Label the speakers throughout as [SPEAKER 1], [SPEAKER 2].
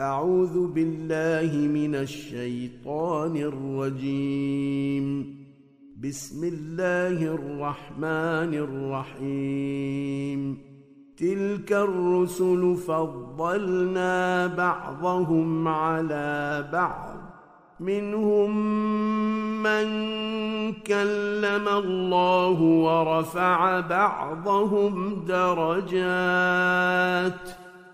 [SPEAKER 1] أعوذ بالله من الشيطان الرجيم. بسم الله الرحمن الرحيم. تلك الرسل فضلنا بعضهم على بعض. منهم من كلم الله ورفع بعضهم درجات.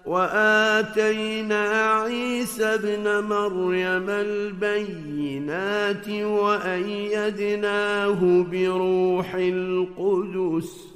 [SPEAKER 1] وآتينا عيسى ابن مريم البينات وأيدناه بروح القدس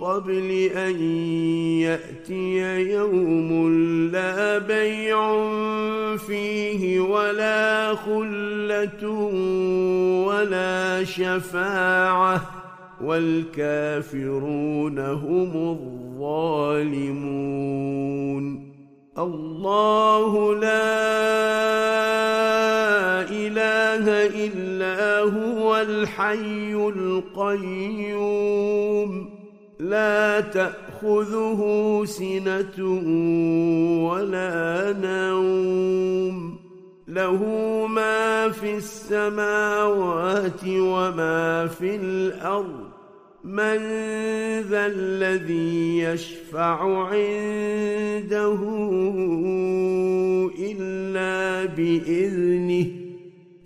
[SPEAKER 1] قبل أن يأتي يوم لا بيع فيه ولا خلة ولا شفاعة والكافرون هم الظالمون. الله لا إله إلا هو الحي القيوم. لا تأخذه سنة ولا نوم. له ما في السماوات وما في الأرض. من ذا الذي يشفع عنده إلا بإذنه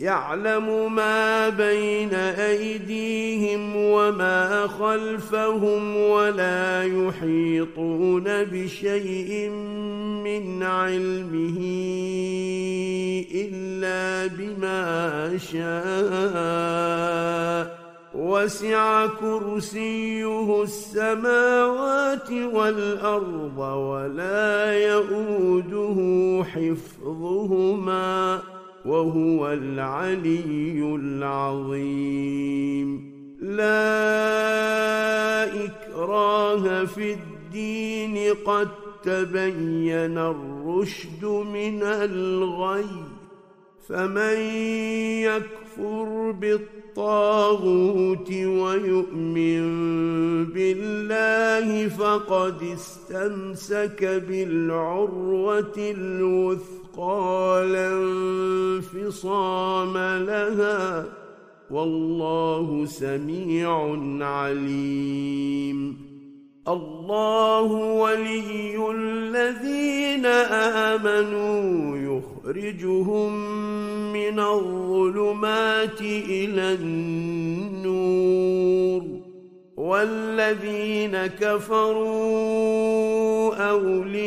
[SPEAKER 1] يعلم ما بين أيديهم وما خلفهم ولا يحيطون بشيء من علمه إلا بما شاء. وسع كرسيه السماوات والأرض ولا يؤوده حفظهما. وهو العلي العظيم. لا إكراه في الدين قد تبين الرشد من الغي. فمن يكفر بالطاغوت ويؤمن بالله فقد استمسك بالعروة الوثقى. قال انفصام لها والله سميع عليم. الله ولي الذين آمنوا يخرجهم من الظلمات إلى النور. والذين كفروا أولياؤهم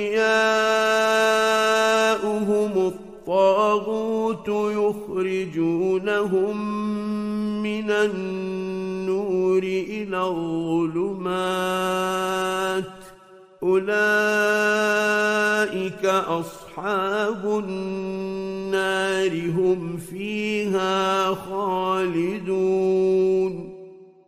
[SPEAKER 1] الطاغوت يخرجونهم من النور إلى الظلمات. أولئك أصحاب النار هم فيها خالدون.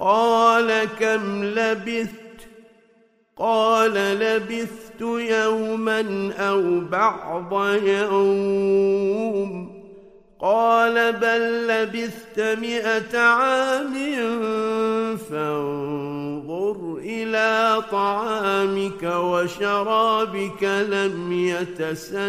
[SPEAKER 1] قال كم لبثت؟ قال لبثت يوما أو بعض يوم. قال بل لبثت مئة عام فانظر إلى طعامك وشرابك لم يتسنه.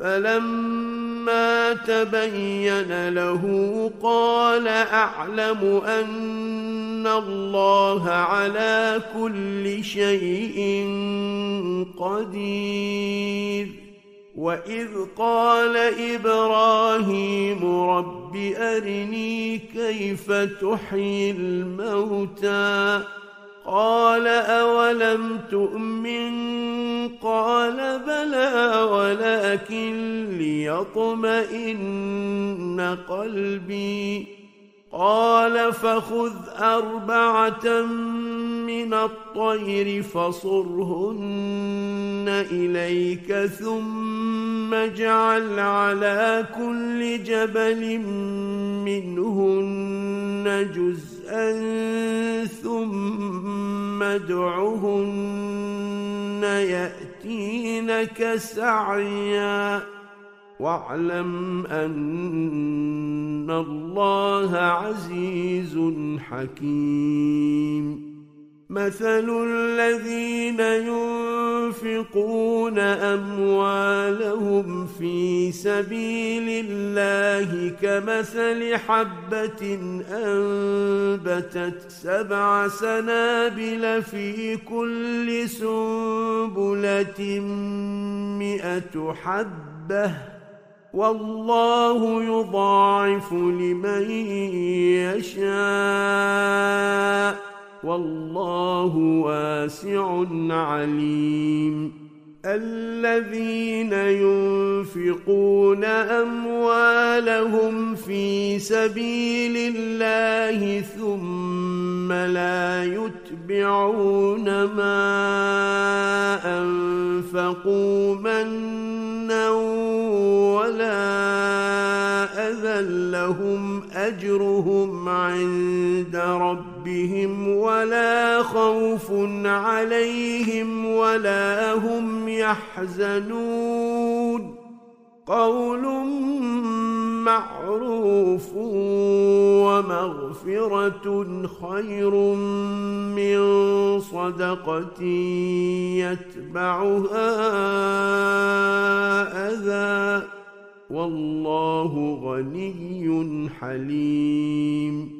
[SPEAKER 1] فلما تبين له قال أعلم أن الله على كل شيء قدير. وإذ قال إبراهيم رب أرني كيف تحيي الموتى. قال أولم تؤمن؟ قال بلى ولكن ليطمئن قلبي. قال فخذ أربعة من الطير فصرهن إليك ثم اجعل على كل جبل منهن جزءا ثم ادعهن يأتينك سعيا واعلم أن الله عزيز حكيم. مثل الذين ينفقون أموالهم في سبيل الله كمثل حبة أنبتت سبع سنابل في كل سنبلة مئة حبة. والله يضاعف لمن يشاء. والله واسع عليم. الذين ينفقون أموالهم في سبيل الله ثم لا يتبعون ما أنفقوا منا اذى لهم أجرهم عند ربهم ولا خوف عليهم ولا هم يحزنون. قول معروف ومغفرة خير من صدقة يتبعها أذى. والله غني حليم.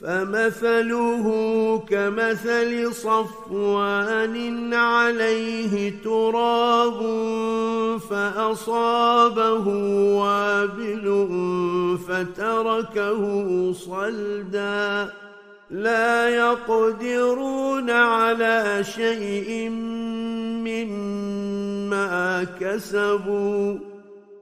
[SPEAKER 1] فمثله كمثل صفوان عليه تراب فأصابه وابل فتركه صلدا. لا يقدرون على شيء مما كسبوا.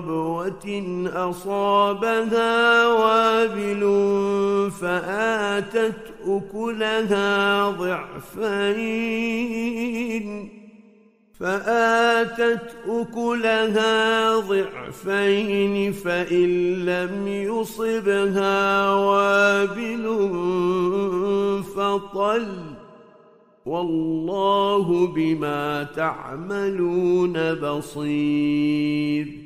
[SPEAKER 1] بربوه أصابها وابل فآتت أكلها ضعفين. فآتت أكلها ضعفين فإن لم يصبها وابل فطل. والله بما تعملون بصير.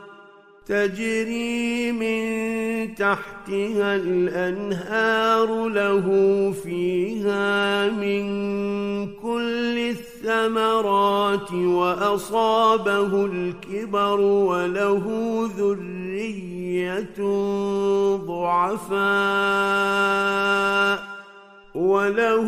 [SPEAKER 1] تجري من تحتها الأنهار له فيها من كل الثمرات وأصابه الكبر وله ذرية ضعفاء وله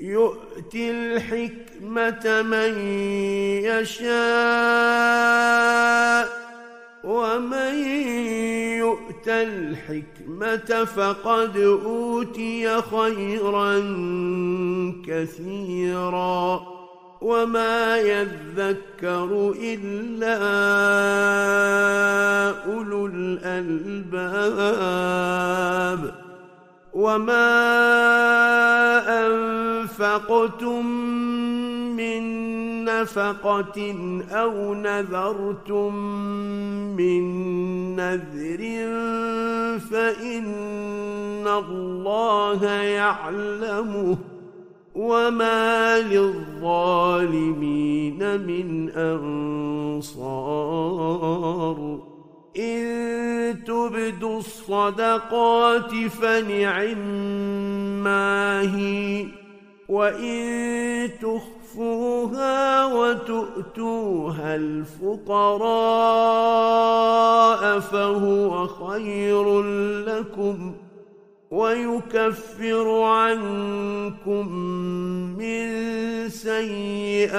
[SPEAKER 1] يؤتي الحكمة من يشاء ومن يؤت الحكمة فقد أوتي خيرا كثيرا. وما يذكر إلا أولو الألباب. وما انفقتم من نفقه أو نذرتم من نذر فان الله يعلمه وما للظالمين من انصار إن تبدوا الصدقات فنعما هي وإن تخفوها وتؤتوها الفقراء فهو خير لكم ويكفر عنكم من سيئاتكم.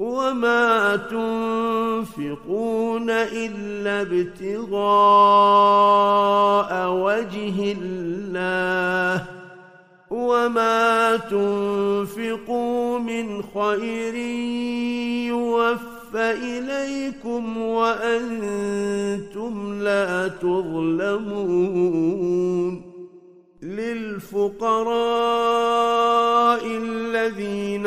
[SPEAKER 1] وما تنفقون الا ابتغاء وجه الله وما تنفقوا من خير يوفى اليكم وأنتم لا تظلمون للفقراء الذين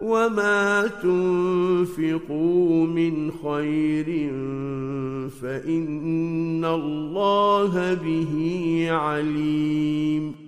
[SPEAKER 1] وما تنفقوا من خير فان الله به عليم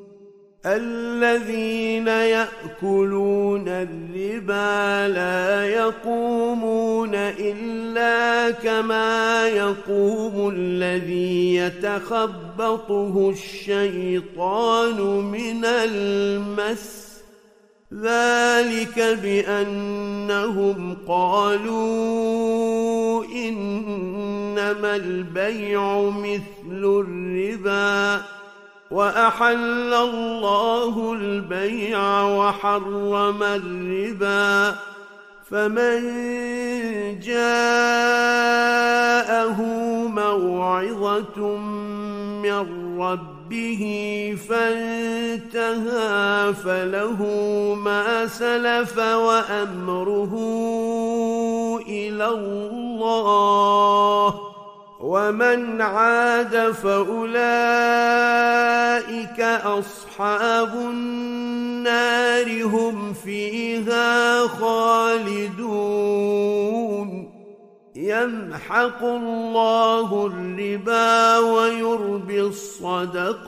[SPEAKER 1] الذين يأكلون الربا لا يقومون إلا كما يقوم الذي يتخبطه الشيطان من المس ذلك بأنهم قالوا إنما البيع مثل الربا وأحل الله البيع وحرم الربا فمن جاءه موعظة من ربه فانتهى فله ما سلف وأمره إلى الله ومن عاد فأولئك أصحاب النار هم فيها خالدون. يمحق الله الربا ويربي الصدقات.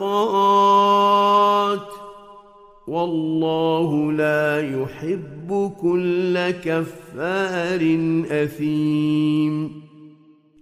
[SPEAKER 1] والله لا يحب كل كفار أثيم.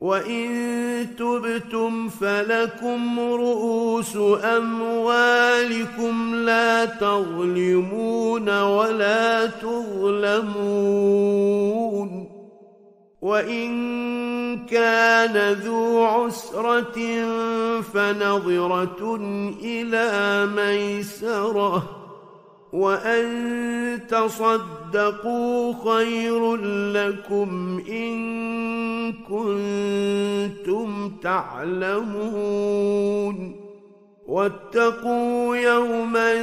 [SPEAKER 1] وان تبتم فلكم رؤوس اموالكم لا تظلمون ولا تظلمون وان كان ذو عسره فنظره إلى ميسره وان تصدقوا خير لكم ان كنتم تعلمون واتقوا يوما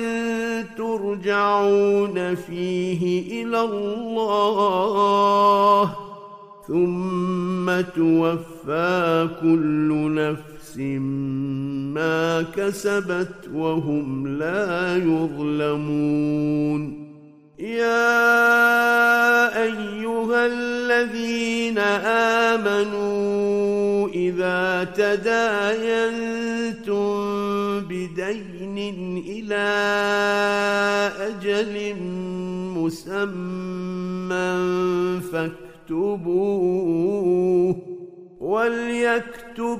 [SPEAKER 1] ترجعون فيه إلى الله ثم توفى كل نفس ما كسبت وهم لا يظلمون. يا أيها الذين آمنوا إذا تداينتم بدين إلى أجل مسمى فاكتبوه وليكتب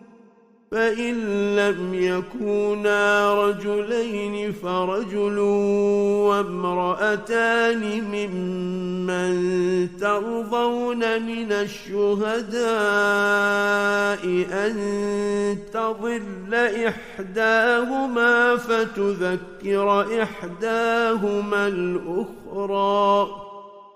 [SPEAKER 1] فإن لم يكونا رجلين فرجل وامرأتان ممن ترضون من الشهداء أن تضل إحداهما فتذكر إحداهما الأخرى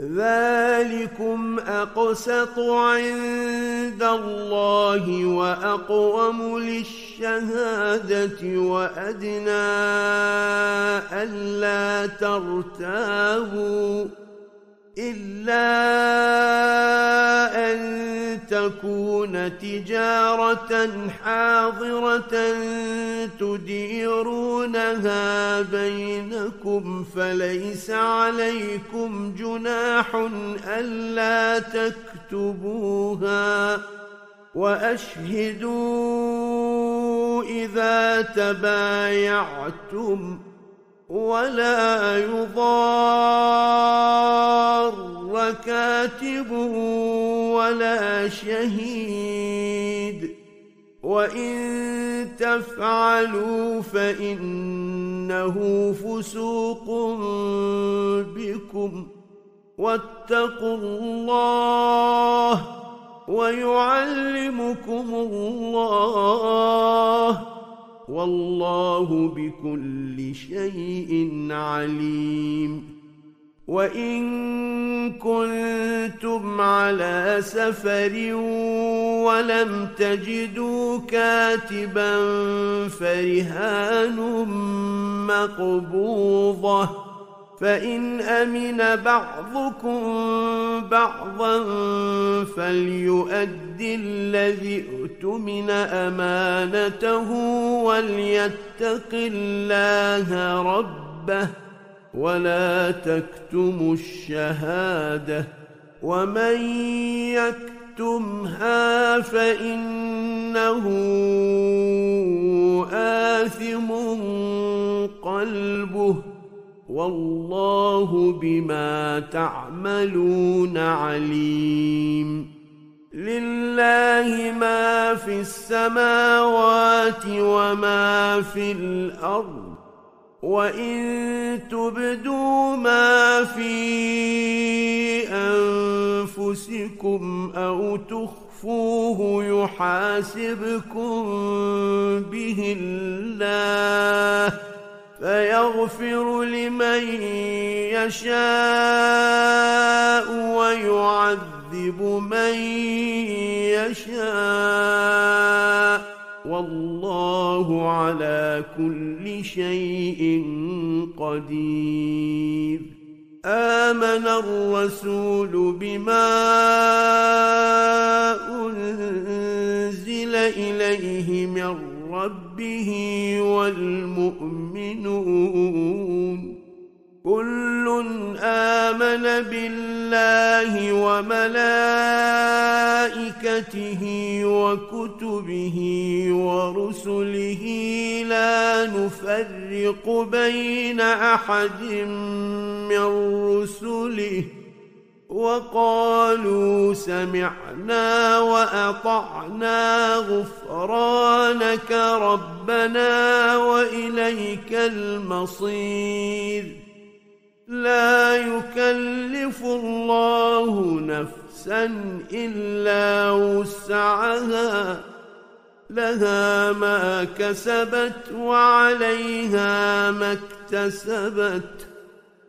[SPEAKER 1] ذلكم أقسط عند الله وأقوم للشهادة وأدنى ألا ترتابوا إلا أن تكون تجارة حاضرة تديرونها بينكم فليس عليكم جناح ألا تكتبوها وأشهدوا إذا تبايعتم ولا يضار كاتب ولا شهيد وإن تفعلوا فإنه فسوق بكم واتقوا الله ويعلمكم الله والله بكل شيء عليم. وإن كنتم على سفر ولم تجدوا كاتبا فرهان مقبوضة. فإن أمن بعضكم بعضا فليؤدي الذي اؤتمن أمانته وليتق الله ربه ولا تكتموا الشهادة ومن يكتمها فإنه آثم قلبه والله بما تعملون عليم. لله ما في السماوات وما في الأرض وإن تبدوا ما في أنفسكم أو تخفوه يحاسبكم به الله. فيغفر لمن يشاء ويعذب من يشاء. والله على كل شيء قدير. آمن الرسول بما أنزل إليه من ربه والمؤمنون كل آمن بالله وملائكته وكتبه ورسله لا نفرق بين أحد من رسله وقالوا سمعنا وأطعنا غفرانك ربنا وإليك المصير. لا يكلف الله نفسا إلا وسعها لها ما كسبت وعليها ما اكتسبت.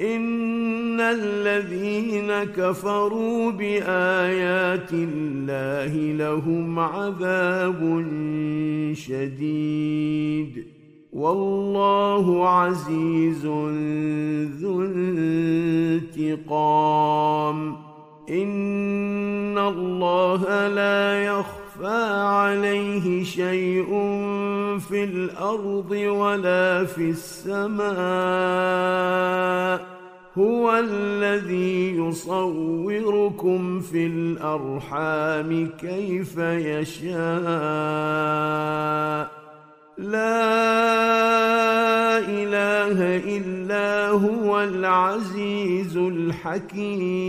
[SPEAKER 1] ان الذين كفروا بايات الله لهم عذاب شديد والله عزيز ذو انتقام ان الله لا يخفى عليه شيء في الأرض ولا في السماء هو الذي يصوركم في الارحام كيف يشاء لا اله الا هو العزيز الحكيم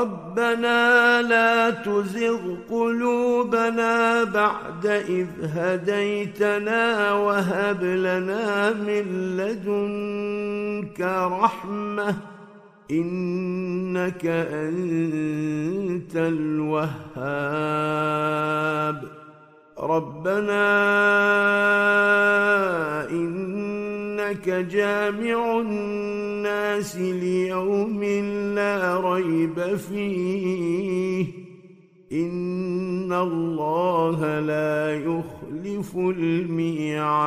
[SPEAKER 1] ربنا لا تزغ قلوبنا بعد إذ هديتنا وهب لنا من لدنك رحمة إنك أنت الوهاب ربنا انك جامع الناس ليوم لا ريب فيه. إن الله لا يخلف الميعاد.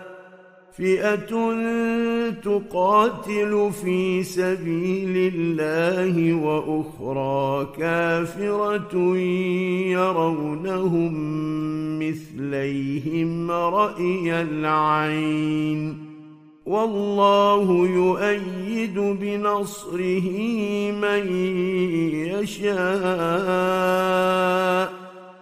[SPEAKER 1] فئه تقاتل في سبيل الله وأخرى كافره يرونهم مثليهم راي العين والله يؤيد بنصره من يشاء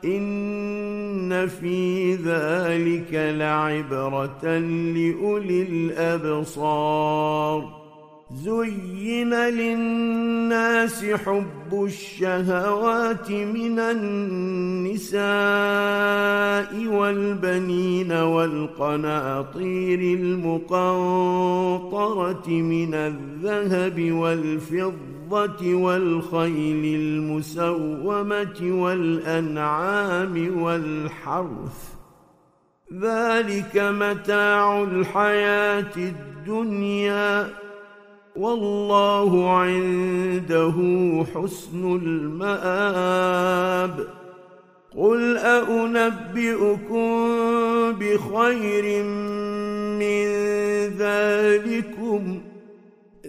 [SPEAKER 1] إن في ذلك لعبرة لأولي الأبصار زين للناس حب الشهوات من النساء والبنين والقناطير المقنطرة من الذهب والفضة والخيل المسومة والأنعام والحرث. ذلك متاع الحياة الدنيا والله عنده حسن المآب. قل أنبئكم بخير من ذلكم؟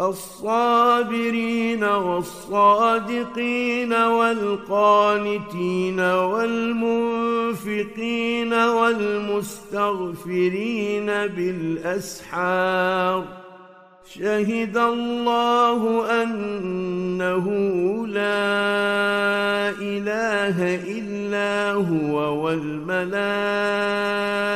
[SPEAKER 1] الصابرين والصادقين والقانتين والمنفقين والمستغفرين بالأسحار شهد الله أنه لا إله إلا هو والملائكة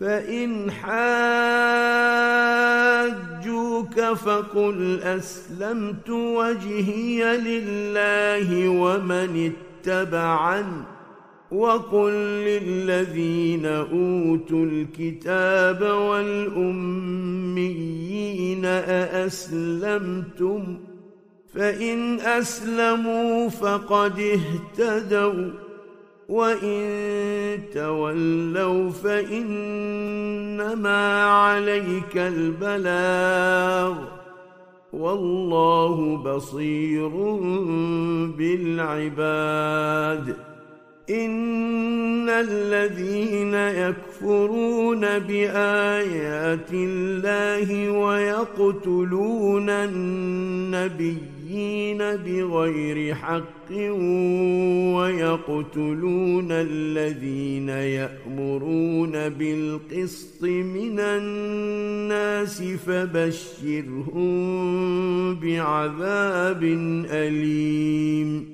[SPEAKER 1] فإن حاجوك فقل أسلمت وجهي لله ومن اتبعني وقل للذين أوتوا الكتاب والأميين أأسلمتم فإن أسلموا فقد اهتدوا وان تولوا فانما عليك البلاغ والله بصير بالعباد ان الذين يكفرون بايات الله ويقتلون النبيين بغير حق ويقتلون الذين يأمرون بالقسط من الناس فبشرهم بعذاب أليم.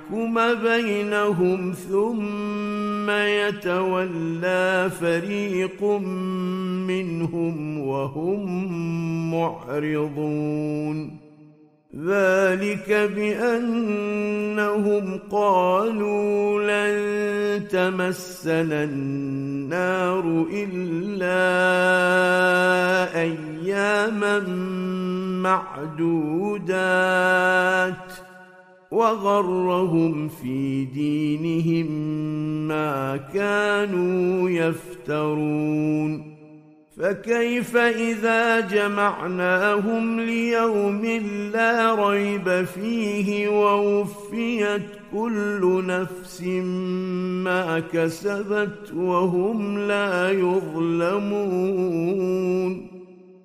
[SPEAKER 1] يحكم بينهم ثم يتولى فريق منهم وهم معرضون. ذلك بأنهم قالوا لن تمسنا النار إلا أياما معدودات. وغرهم في دينهم ما كانوا يفترون. فكيف إذا جمعناهم ليوم لا ريب فيه ووفيت كل نفس ما كسبت وهم لا يظلمون.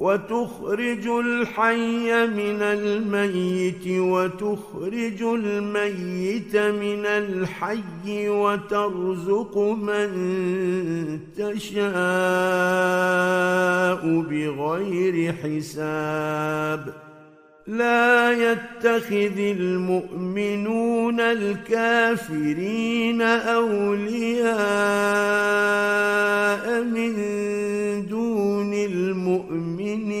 [SPEAKER 1] وتخرج الحي من الميت وتخرج الميت من الحي وترزق من تشاء بغير حساب. لا يتخذ المؤمنون الكافرين أولياء من دون المؤمنين.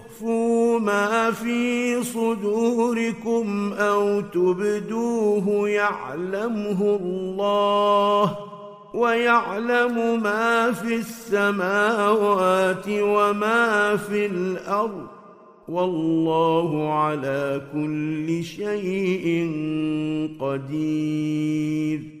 [SPEAKER 1] ما في صدوركم أو تبدوه يعلمه الله ويعلم ما في السماوات وما في الأرض والله على كل شيء قدير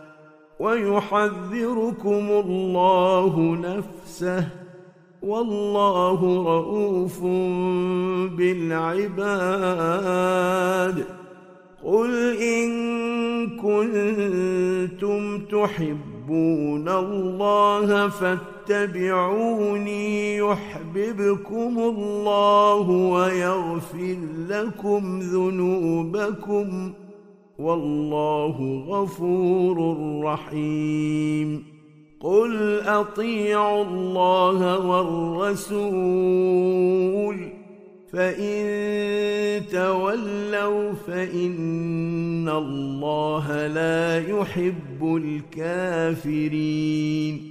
[SPEAKER 1] ويحذركم الله نفسه والله رؤوف بالعباد. قل إن كنتم تحبون الله فاتبعوني يحببكم الله ويغفر لكم ذنوبكم. والله غفور رحيم. قل أطيعوا الله والرسول فإن تولوا فإن الله لا يحب الكافرين.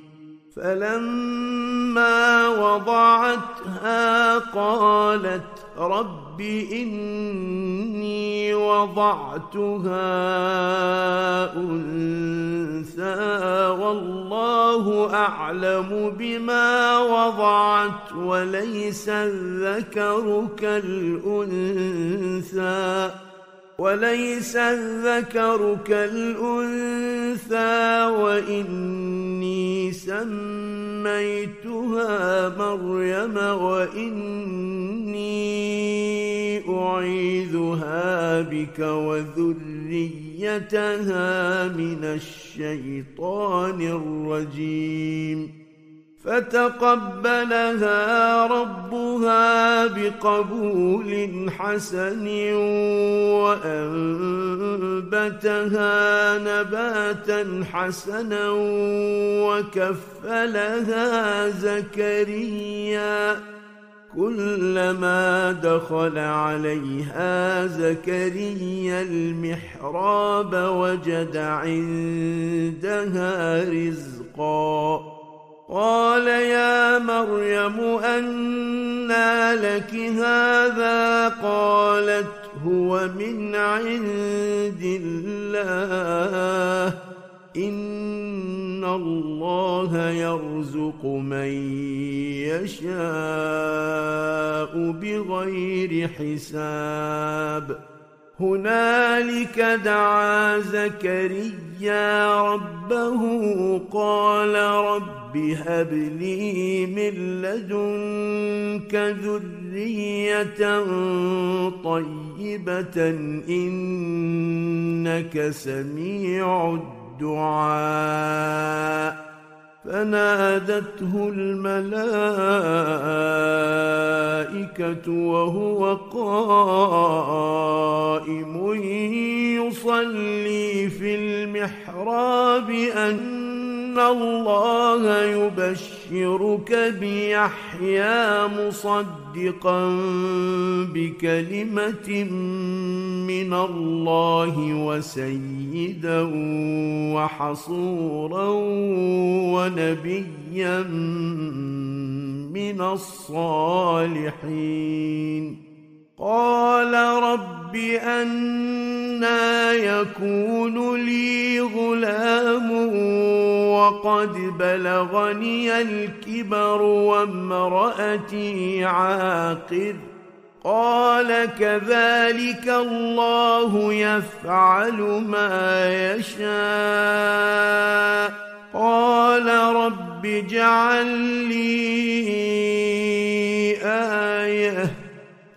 [SPEAKER 1] فلما وضعتها قالت رب إني وضعتها أنثى والله أعلم بما وضعت وليس الذكر كالأنثى وليس الذكر كالأنثى وإني سميتها مريم وإني أعيذها بك وذريتها من الشيطان الرجيم. فتقبلها ربها بقبول حسن وأنبتها نباتا حسنا وكفلها زكريا. كلما دخل عليها زكريا المحراب وجد عندها رزقا. قال يا مريم أنى لك هذا قالت هو من عند الله. إن الله يرزق من يشاء بغير حساب. هنالك دعا زكريا ربه قال رب هب لي من لدنك ذرية طيبة إنك سميع الدعاء. فنادته الملائكة وهو قائم يصلي في المحراب أن الله يبشرك بيحيى مصدقا بكلمة من الله وسيدا وحصورا ونبيا من الصالحين. قال رب أنا يكون لي غلام وقد بلغني الكبر وامرأتي عاقر. قال كذلك الله يفعل ما يشاء. قال رب اجعل لي آية.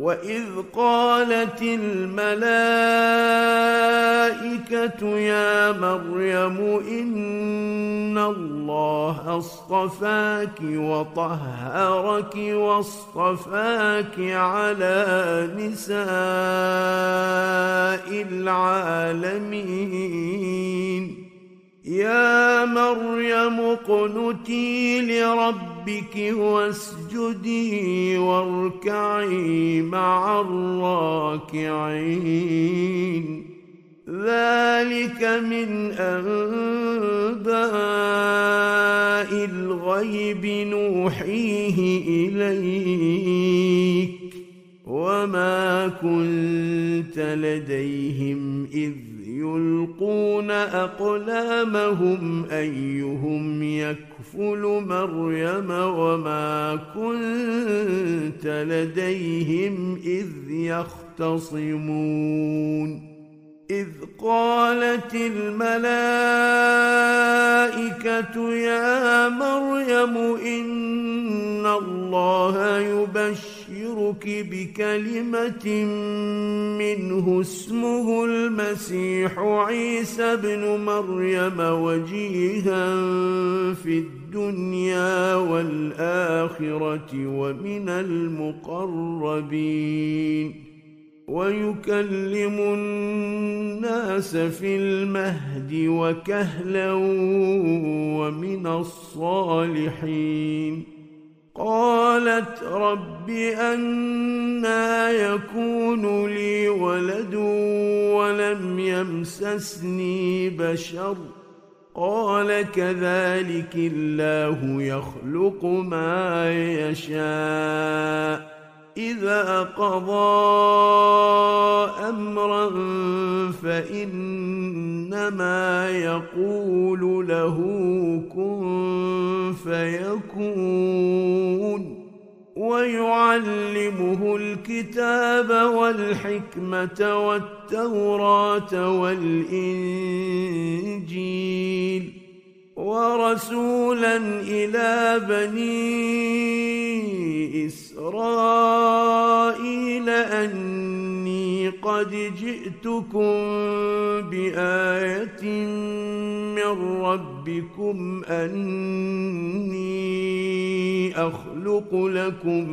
[SPEAKER 1] واذ قالت الملائكه يا مريم ان الله اصطفاك وطهرك واصطفاك على نساء العالمين يا مريم اقنتي لربك واسجدي واركعي مع الراكعين. ذلك من أنباء الغيب نوحيه إليك. وما كنت لديهم اذ يلقون اقلامهم ايهم يكفل مريم وما كنت لديهم اذ يختصمون اذ قالت الملائكه يا مريم ان الله يبشرك بكلمة منه اسمه المسيح عيسى ابن مريم وجيها في الدنيا والآخرة ومن المقربين. ويكلم الناس في المهد وكهلا ومن الصالحين. قالت رب أنا يكون لي ولد ولم يمسسني بشر. قال كذلك الله يخلق ما يشاء. إذا قضى أمرا فإنما يقول له كن فيكون ويعلمه الكتاب والحكمة والتوراة والإنجيل ورسولا إلى بني إسرائيل أني قد جئتكم بآية من ربكم أني أخلق لكم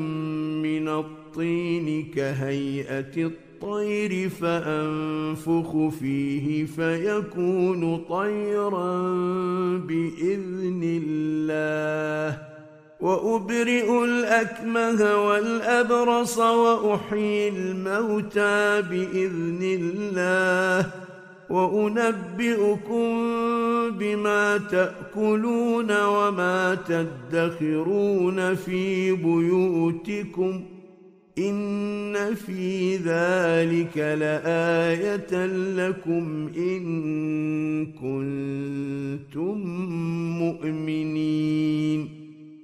[SPEAKER 1] من الطين كهيئة الطين الطير فأنفخ فيه فيكون طيرا بإذن الله. وأبرئ الأكمه والأبرص وأحيي الموتى بإذن الله. وأنبئكم بما تأكلون وما تدخرون في بيوتكم. ان في ذلك لايه لكم ان كنتم مؤمنين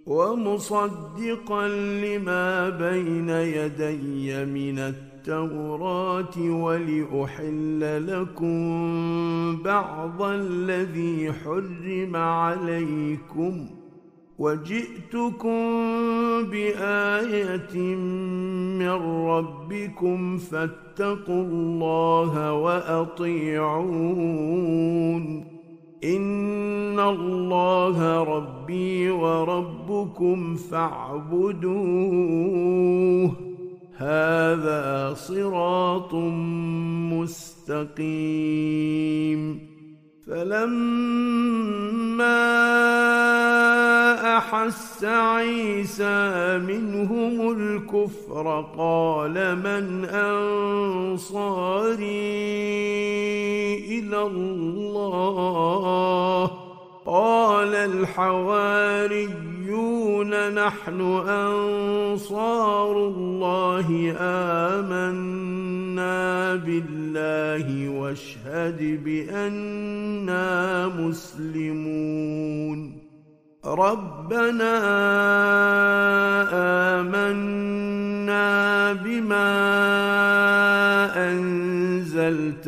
[SPEAKER 1] ومصدقا لما بين يدي من التوراه ولاحل لكم بعض الذي حرم عليكم وجئتكم بآية من ربكم فاتقوا الله وأطيعون. إن الله ربي وربكم فاعبدوه. هذا صراط مستقيم. فلما أحس عيسى منهم الكفر قال من أنصاري إلى الله؟ الحواريون نحن أنصار الله آمنا بالله واشهد بانا مسلمون ربنا آمنا بما أنزلت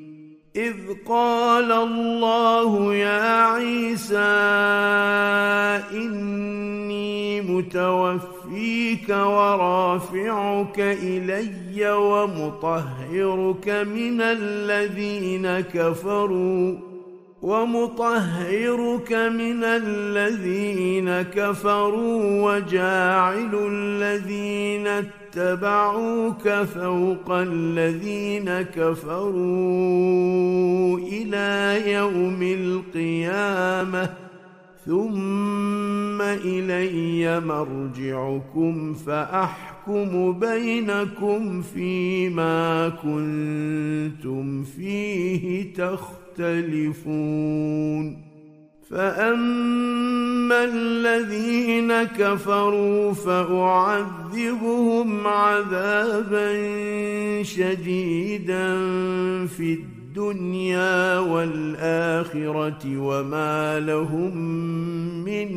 [SPEAKER 1] إذ قال الله يا عيسى إني متوفيك ورافعك إلي ومطهرك من الذين كفروا ومطهرك من الذين كفروا وجاعل الذين اتبعوك فوق الذين كفروا إلى يوم القيامة ثم إلي مرجعكم فأحكم بينكم فيما كنتم فيه تختلفون. فاما الذين كفروا فاعذبهم عذابا شديدا في الدنيا والاخره وما لهم من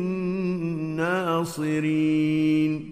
[SPEAKER 1] ناصرين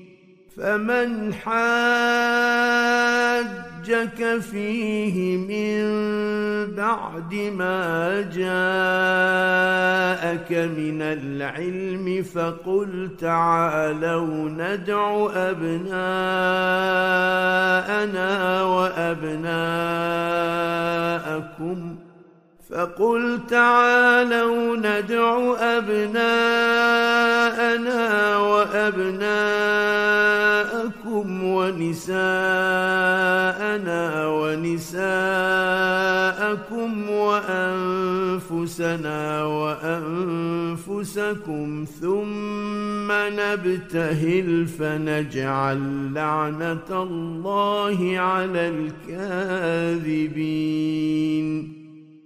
[SPEAKER 1] فمن حاجك فيه من بعد ما جاءك من العلم فقل تعالوا ندع ابناءنا وابناءكم فقل تعالوا ندع أبناءنا وأبناءكم ونساءنا ونساءكم وأنفسنا وأنفسكم ثم نبتهل فنجعل لعنة الله على الكاذبين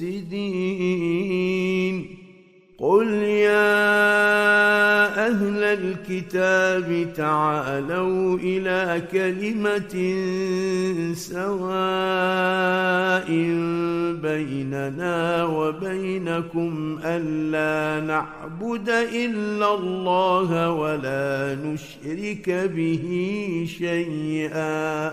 [SPEAKER 1] المفسدين. قل يا أهل الكتاب تعالوا إلى كلمة سواء بيننا وبينكم ألا نعبد إلا الله ولا نشرك به شيئا.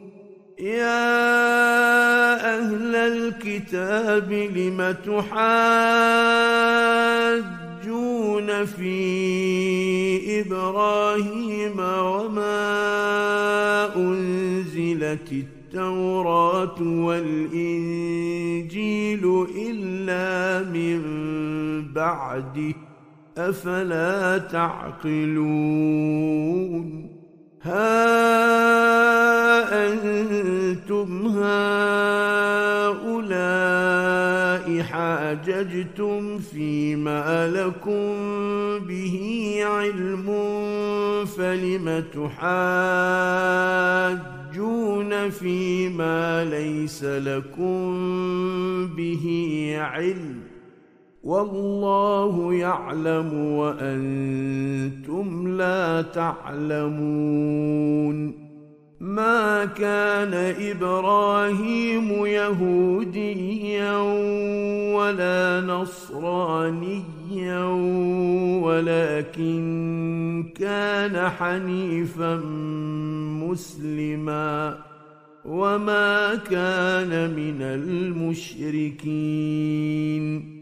[SPEAKER 1] يا أهل الكتاب لم تحاجون في إبراهيم وما أنزلت التوراة التوراة والإنجيل إلا من بعده أفلا تعقلون ها أنتم هؤلاء حاججتم فيما لكم به علم فلم تحاجون فيما ليس لكم به علم؟ والله يعلم وأنتم لا تعلمون. ما كان إبراهيم يهوديا ولا نصرانيا ولكن كان حنيفا مسلما. وما كان من المشركين.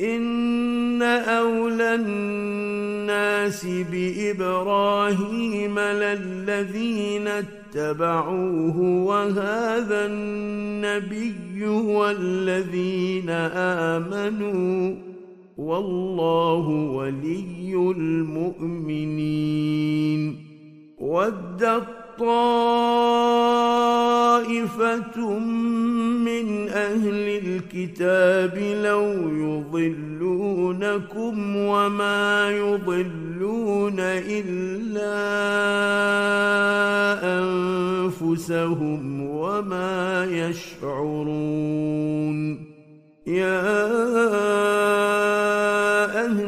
[SPEAKER 1] ان اولى الناس بابراهيم للذين اتبعوه وهذا النبي والذين امنوا والله ولي المؤمنين ودت طائفة من أهل الكتاب لو يضلونكم وما يضلون إلا أنفسهم وما يشعرون. يا أهل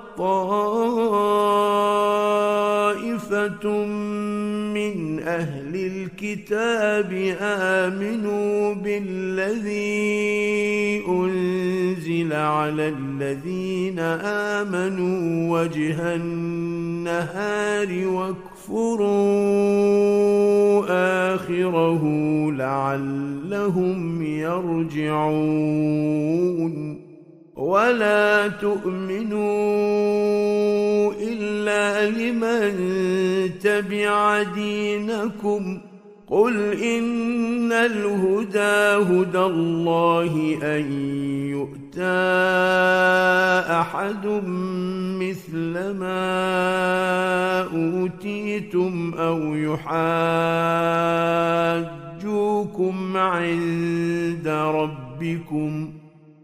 [SPEAKER 1] طائفة من أهل الكتاب آمنوا بالذي أنزل على الذين آمنوا وجه النهار واكفروا آخره لعلهم يرجعون. ولا تؤمنوا الا لمن تبع دينكم قل ان الهدى هدى الله ان يؤتى احد مثل ما اوتيتم أو يحاجوكم عند ربكم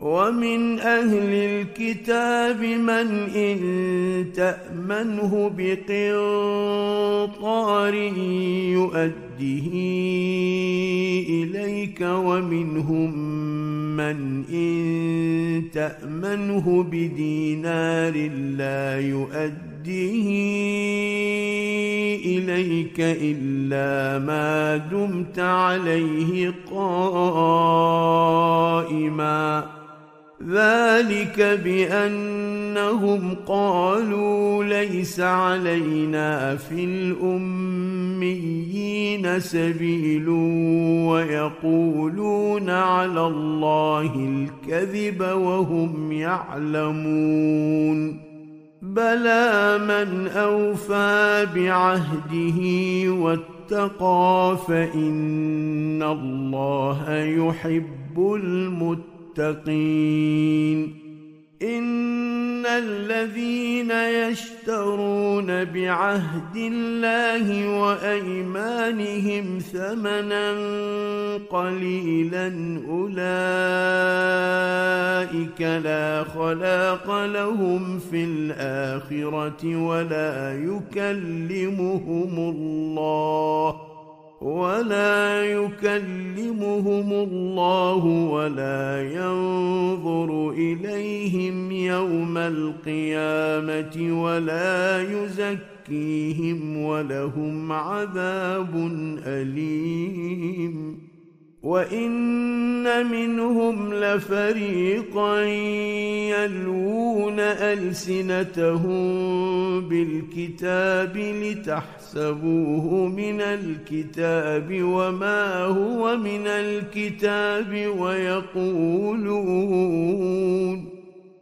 [SPEAKER 1] ومن أهل الكتاب من إن تأمنه بقنطار يؤده إليك ومنهم من إن تأمنه بدينار لا يؤديه إليك إلا ما دمت عليه قائما. ذلك بأنهم قالوا ليس علينا في الأميين سبيل ويقولون على الله الكذب وهم يعلمون. بلى من أوفى بعهده واتقى فإن الله يحب المتقين. ان الذين يشترون بعهد الله وايمانهم ثمنا قليلا اولئك لا خلاق لهم في الاخره ولا يكلمهم الله ولا يكلمهم الله ولا ينظر إليهم يوم القيامة ولا يزكيهم ولهم عذاب أليم. وان منهم لفريقا يلوون السنتهم بالكتاب لتحسبوه من الكتاب وما هو من الكتاب ويقولون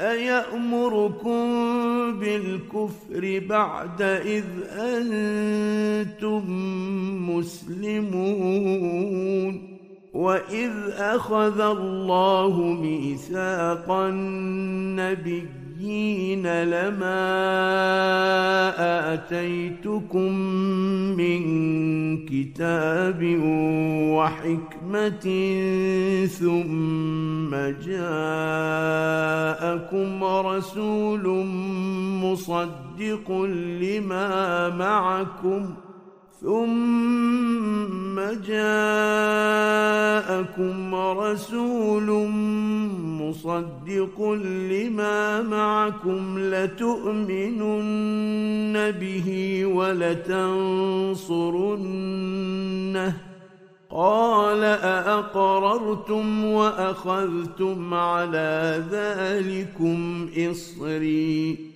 [SPEAKER 1] أيأمركم بالكفر بعد إذ أنتم مسلمون وإذ أخذ الله ميثاق النبيين لما آتيتكم من كتاب وحكمة ثم جاءكم رسول مصدق لما معكم ۖ ثم جاءكم رسول مصدق لما معكم لتؤمنن به ولتنصرنه. قال أأقررتم وأخذتم على ذلكم إصري.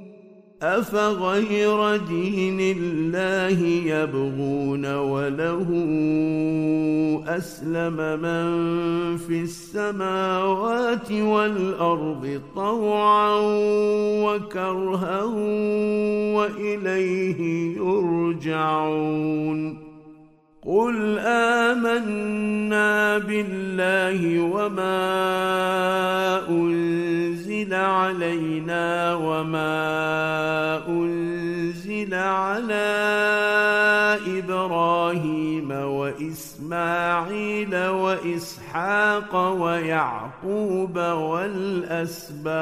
[SPEAKER 1] افغير دين الله يبغون وله اسلم من في السماوات والارض طوعا وكرها واليه يرجعون قل امنا بالله وما انزل علينا وما انزل على إبراهيم واسماعيل واسحاق ويعقوب والاسباط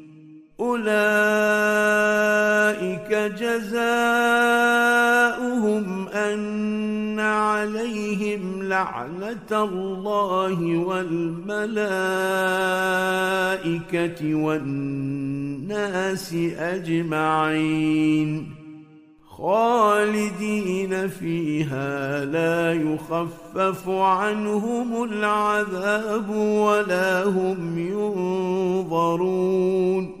[SPEAKER 1] أولئك جزاؤهم أن عليهم لعنة الله والملائكة والناس أجمعين. خالدين فيها لا يخفف عنهم العذاب ولا هم ينظرون.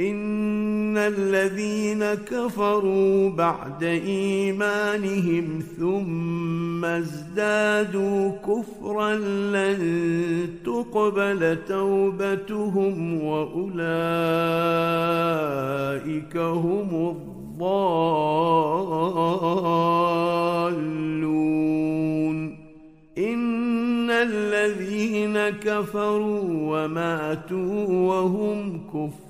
[SPEAKER 1] إن الذين كفروا بعد إيمانهم ثم ازدادوا كفرا لن تقبل توبتهم وأولئك هم الضالون إن الذين كفروا وماتوا وهم كفر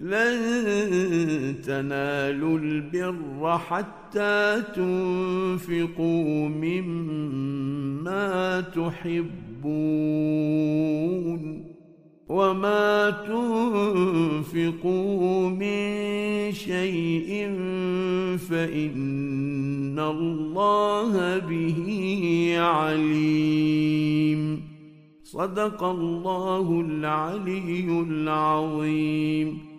[SPEAKER 1] لن تنالوا البر حتى تنفقوا مما تحبون وما تنفقوا من شيء فإن الله به عليم. صدق الله العلي العظيم.